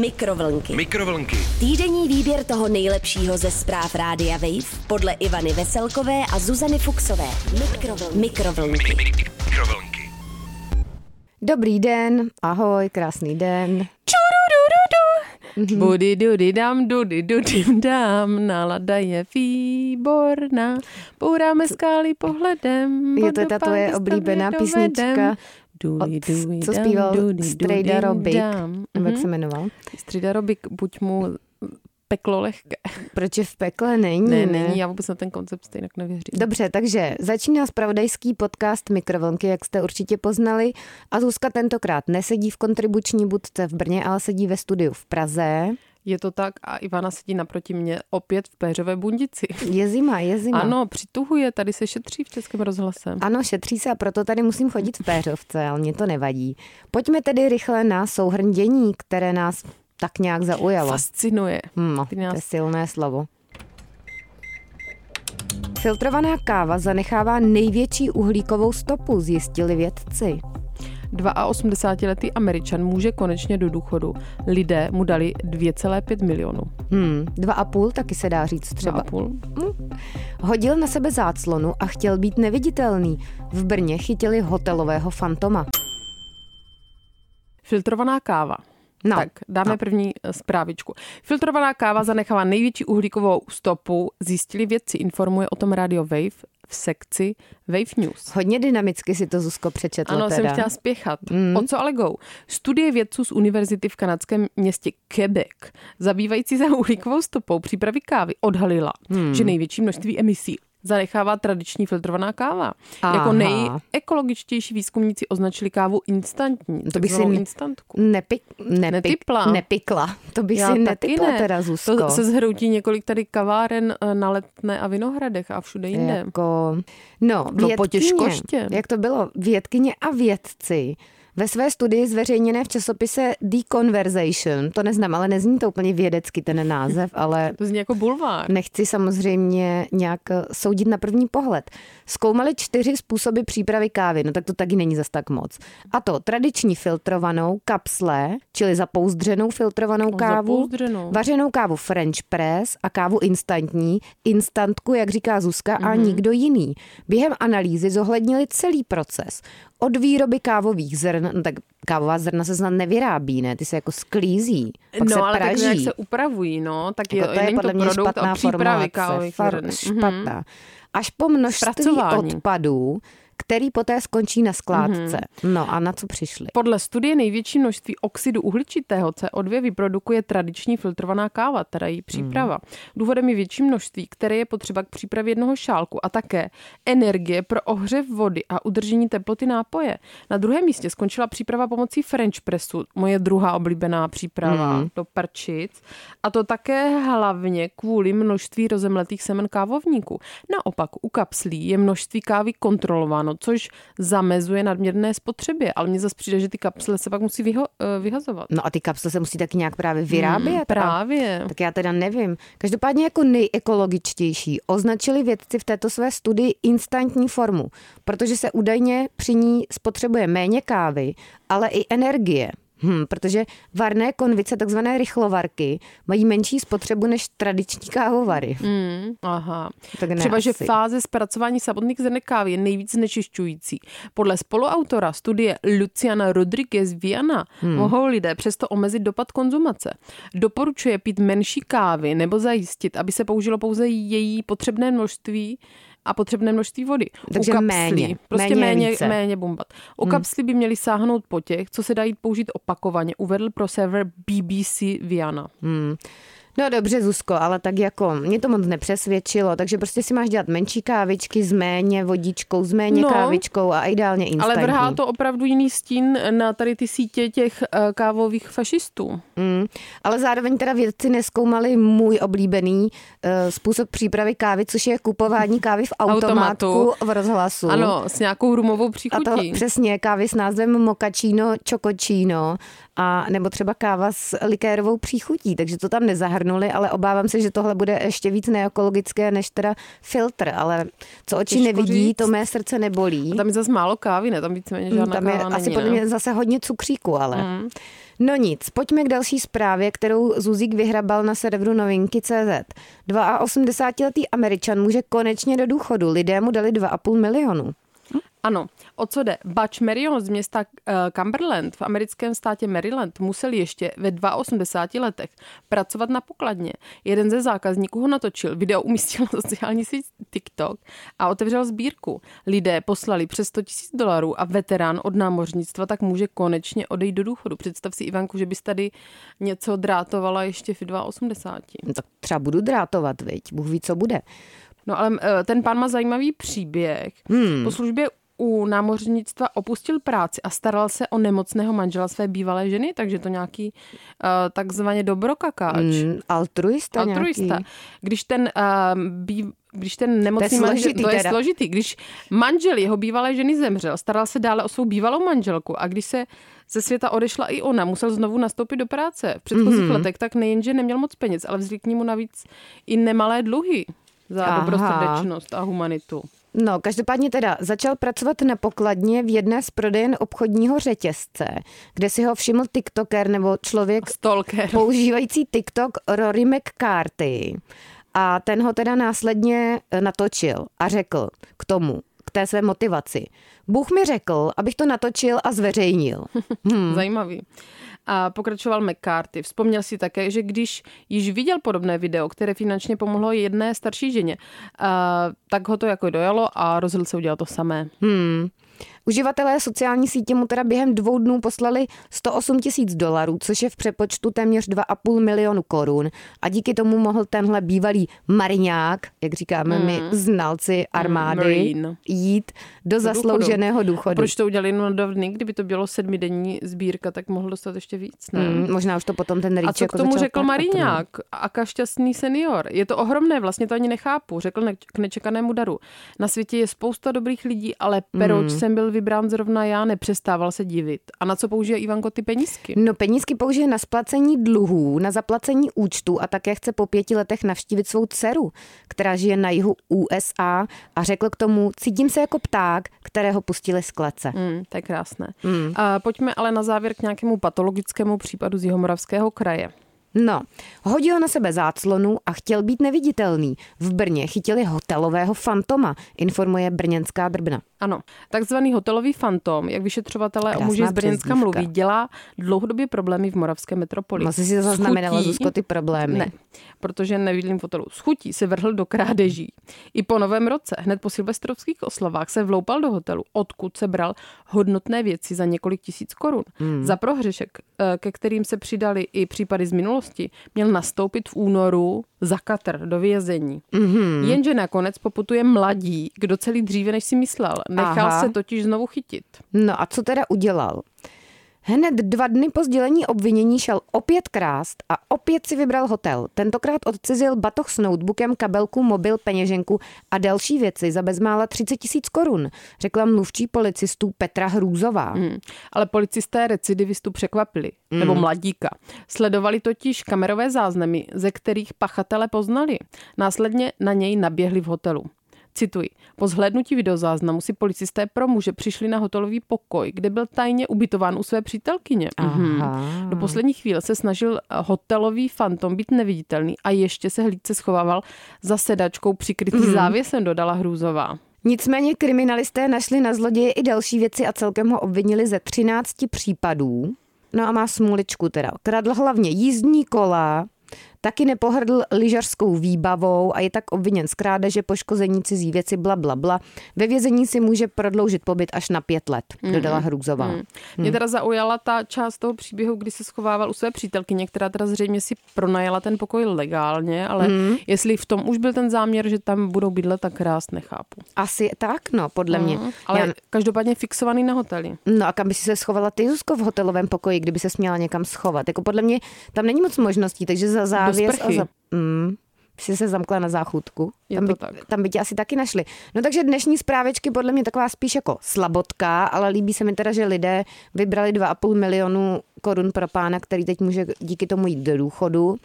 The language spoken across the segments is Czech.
Mikrovlnky. Mikrovlnky. Týdenní výběr toho nejlepšího ze zpráv Rádia Wave podle Ivany Veselkové a Zuzany Fuxové. Mikrovlnky. Mikrovlnky. Mikrovlnky. Dobrý den, ahoj, krásný den. Budy dudy dam, dudy dudy dam, nálada je výborná, bouráme skály pohledem. Je to ta vodopády tvoje oblíbená písnička, Co zpíval Strejda Robik, nebo jak Mhm. se jmenoval? Strejda Robik, buď mu peklo lehké. Proč je v pekle není? Ne, není, já vůbec na ten koncept stejně nevěřím. Dobře, takže začíná spravodajský podcast Mikrovlnky, jak jste určitě poznali. A Zuzka tentokrát nesedí v kontribuční budce v Brně, ale sedí ve studiu v Praze. Je to tak a Ivana sedí naproti mě opět v péřové bundici. Je zima, je zima. Ano, přituhuje, tady se šetří v Českém rozhlase. Ano, šetří se a proto tady musím chodit v péřovce, ale mě to nevadí. Pojďme tedy rychle na souhrn dění, které nás tak nějak zaujalo. Fascinuje. Hm, no, Ty to nás- je silné slovo. Filtrovaná káva zanechává největší uhlíkovou stopu, zjistili vědci. 82-letý Američan může konečně do důchodu. Lidé mu dali 2,5 milionů. Hmm, dva a půl taky se dá říct třeba. Třeba půl. Hodil na sebe záclonu a chtěl být neviditelný. V Brně chytili hotelového fantoma. Filtrovaná káva. No, tak, dáme no. první eh, zprávičku. Filtrovaná káva zanechává největší uhlíkovou stopu, zjistili vědci, informuje o tom Radio Wave v sekci Wave News. Hodně dynamicky si to Zuzko přečetla Ano, teda. jsem chtěla spěchat. Mm. O co ale go? Studie vědců z univerzity v kanadském městě Quebec, zabývající se uhlíkovou stopou přípravy kávy, odhalila, mm. že největší množství emisí zanechává tradiční filtrovaná káva. Aha. Jako nejekologičtější výzkumníci označili kávu instantní, To bych si instantku. Nepik, nepik, Netypla. nepikla. To bych Já si netypla ne. teda, Zuzko. To se zhroutí několik tady kaváren eh, na Letné a Vinohradech a všude jinde. Jako, no, No, po vědkyně, těžkoště. jak to bylo, vědkyně a vědci ve své studii zveřejněné v časopise The Conversation, to neznám, ale nezní to úplně vědecky ten název, ale To zní jako bulvár. nechci samozřejmě nějak eh, soudit na první pohled. Zkoumali čtyři způsoby přípravy kávy, no tak to taky není zas tak moc. A to tradiční filtrovanou, kapsle, čili zapouzdřenou filtrovanou No, kávu, zapouzdřenou. vařenou kávu French press a kávu instantní, instantku, jak říká Zuzka, a Mhm. nikdo jiný. Během analýzy zohlednili celý proces. Od výroby kávových zrn, no tak kávová zrna se snad nevyrábí, ne? Ty se jako sklízí, pak no, se ale tak praží. nějak se upravují, no, tak je, Jako to je podle to mě špatná formulace. Far. Mhm. špatná. Až po množství odpadů, který poté skončí na skládce. Mhm. No a na co přišli? Podle studie největší množství oxidu uhličitého CO2 vyprodukuje tradiční filtrovaná káva, teda její příprava. Důvodem je větší množství, které je potřeba k přípravě jednoho šálku a také energie pro ohřev vody a udržení teploty nápoje. Na druhém místě skončila příprava pomocí French pressu, moje druhá oblíbená příprava Mhm. do prčic. A to také hlavně kvůli množství rozemletých semen kávovníků. Naopak u kapslí je množství kávy kontrolováno, což zamezuje nadměrné spotřebě, ale mně zase přijde, že ty kapsle se pak musí vyho- eh, vyhazovat. No a ty kapsle se musí taky nějak právě vyrábět. Hmm, a- právě. Tak já teda nevím. Každopádně jako nejekologičtější označili vědci v této své studii instantní formu, protože se údajně při ní spotřebuje méně kávy, ale i energie. Hm, protože varné konvice, takzvané rychlovarky, mají menší spotřebu než tradiční kávovary. Mm, aha. Tak ne Třeba, že asi. fáze zpracování samotných zrnek kávy je nejvíc znečišťující. Podle spoluautora studie Luciana Rodriguez Viana hmm. mohou lidé přesto omezit dopad konzumace. Doporučuje pít menší kávy nebo zajistit, aby se použilo pouze její potřebné množství a potřebné množství vody. Takže U kapslí, méně. Prostě Méně méně, více. méně bombat. U kapslí by měli sáhnout po těch, co se dají použít opakovaně, uvedl pro server BBC Viana. Hmm. No dobře, Zuzko, ale tak jako mě to moc nepřesvědčilo, takže prostě si máš dělat menší kávičky s méně vodičkou, s méně No. kávičkou a ideálně instantní. Ale vrhá to opravdu jiný stín na tady ty sítě těch eh, kávových fašistů. Mm, ale zároveň teda vědci neskoumali můj oblíbený uh, způsob přípravy kávy, což je kupování kávy v automatku Automatu. v rozhlasu. Ano, s nějakou rumovou A příchutí. to přesně kávy s názvem mochaccino, chocochino a nebo třeba káva s likérovou příchutí, takže to tam nezahrnuli, ale obávám se, že tohle bude ještě víc neekologické než teda filtr, ale co oči Těžko nevidí, říct. to mé srdce nebolí. A tam je zase málo kávy, ne? Tam víceméně žádná Tam je káva asi není, podle ne? mě zase hodně cukříku, ale. Mm. No nic, pojďme k další zprávě, kterou Zuzík vyhrabal na serveru novinky.cz. 82-letý Američan může konečně do důchodu. Lidé mu dali 2,5 milionu. Ano, o co jde? Butch Marion z města uh, Cumberland v americkém státě Maryland musel ještě ve 82 letech pracovat na pokladně. Jeden ze zákazníků ho natočil, video umístil na sociální síť TikTok a otevřel sbírku. Lidé poslali přes 100 000 dolarů a veterán od námořnictva tak může konečně odejít do důchodu. Představ si, Ivanku, že bys tady něco drátovala ještě v 82. No, tak třeba budu drátovat, viď? Bůh ví, co bude. No ale eh, ten pán má zajímavý příběh. Hmm. Po službě u námořnictva opustil práci a staral se o nemocného manžela své bývalé ženy, takže to nějaký uh, takzvaně dobrokakáč. Mm, altruista Altruista. Nějaký. Když ten uh, bí, když ten nemocný to je manžel, to je teda. složitý, když manžel jeho bývalé ženy zemřel, staral se dále o svou bývalou manželku a když se ze světa odešla i ona, musel znovu nastoupit do práce v předchozích mm-hmm. letech, tak nejenže neměl moc peněz, ale vznikly mu navíc i nemalé dluhy za Aha. dobrosrdečnost a humanitu. No, každopádně teda začal pracovat na pokladně v jedné z prodejen obchodního řetězce, kde si ho všiml TikToker nebo člověk Stalker. používající TikTok Rory McCarthy. A ten ho teda následně eh, natočil a řekl k tomu, k té své motivaci. Bůh mi řekl, abych to natočil a zveřejnil. Hmm. Zajímavý. A pokračoval McCarthy. Vzpomněl si také, že když již viděl podobné video, které finančně pomohlo jedné starší ženě, tak ho to jako dojalo a rozhodl se udělat to samé. Hmm. Uživatelé sociální sítě mu teda během dvou dnů poslali 108 tisíc dolarů, což je v přepočtu téměř 2,5 milionu korun. A díky tomu mohl tenhle bývalý mariňák, jak říkáme mm. my hmm. znalci armády, mm, jít do, do zaslouženého důchodu. důchodu. Proč to udělali jenom dva dny? Kdyby to bylo sedmidenní sbírka, tak mohl dostat ještě víc. Ne? Mm, možná už to potom ten rýč A co jako k tomu řekl mariňák? Aka šťastný senior. Je to ohromné, vlastně to ani nechápu. Řekl ne- k nečekanému daru. Na světě je spousta dobrých lidí, ale proč mm. jsem byl vybrán zrovna já, nepřestával se divit. A na co použije Ivanko ty penízky? No penízky použije na splacení dluhů, na zaplacení účtu a také chce po pěti letech navštívit svou dceru, která žije na jihu USA a řekl k tomu, cítím se jako pták, kterého pustili z klece. Mm, to je krásné. Mm. A pojďme ale na závěr k nějakému patologickému případu z Jihomoravského kraje. No, hodil na sebe záclonu a chtěl být neviditelný. V Brně chytili hotelového fantoma, informuje brněnská drbna. Ano, takzvaný hotelový fantom, jak vyšetřovatelé o muži z Brněnska mluví, dělá dlouhodobě problémy v moravské metropoli. Asi si zaznamenala, Zuzko, ty problémy. Ne, protože nevidím v hotelu. Schutí se vrhl do krádeží. I po novém roce, hned po silvestrovských oslavách, se vloupal do hotelu, odkud se bral hodnotné věci za několik tisíc korun. Hmm. Za prohřešek, eh, ke kterým se přidali i případy z minulosti, měl nastoupit v únoru za Katr do vězení. Mm-hmm. Jenže nakonec poputuje mladí, kdo celý dříve, než si myslel. Nechal Aha. se totiž znovu chytit. No a co teda udělal? Hned dva dny po sdělení obvinění šel opět krást a opět si vybral hotel. Tentokrát odcizil batoh s notebookem, kabelku, mobil, peněženku a další věci za bezmála 30 tisíc korun, řekla mluvčí policistů Petra Hrůzová. Hmm. Ale policisté recidivistu překvapili, hmm. nebo mladíka. Sledovali totiž kamerové záznamy, ze kterých pachatele poznali. Následně na něj naběhli v hotelu. Cituji. Po zhlédnutí videozáznamu si policisté pro muže přišli na hotelový pokoj, kde byl tajně ubytován u své přítelkyně. Mhm. Do poslední chvíle se snažil hotelový fantom být neviditelný a ještě se hlídce schovával za sedačkou přikrytý mhm. závěsem, dodala Hrůzová. Nicméně kriminalisté našli na zloděje i další věci a celkem ho obvinili ze 13 případů. No a má smuličku teda. Kradl hlavně jízdní kola, Taky nepohrdl lyžařskou výbavou a je tak obviněn z krádeže, poškození cizí věci, bla, bla, bla. Ve vězení si může prodloužit pobyt až na pět let, mm-hmm. dodala Hrůzová. Mm. Mě teda zaujala ta část toho příběhu, kdy se schovával u své přítelkyně, která teda zřejmě si pronajala ten pokoj legálně, ale mm. jestli v tom už byl ten záměr, že tam budou bydlet, tak krás nechápu. Asi tak, no, podle mm. mě. Ale Já... každopádně fixovaný na hoteli. No a kam by si se schovala ty, Zuzko, v hotelovém pokoji, kdyby se směla někam schovat? Jako podle mě tam není moc možností, takže za závěs a za... Mm, si se zamkla na záchutku. tam, by, tak. tam by tě asi taky našli. No takže dnešní zprávečky podle mě taková spíš jako slabotka, ale líbí se mi teda, že lidé vybrali 2,5 milionu korun pro pána, který teď může díky tomu jít do důchodu.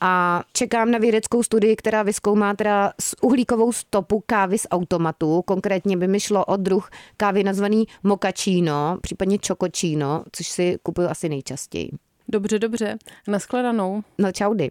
A čekám na vědeckou studii, která vyskoumá teda s uhlíkovou stopu kávy z automatu. Konkrétně by mi šlo o druh kávy nazvaný mochaccino, případně chocochino, což si kupuju asi nejčastěji. Dobře, dobře. Naschledanou. No čaudy.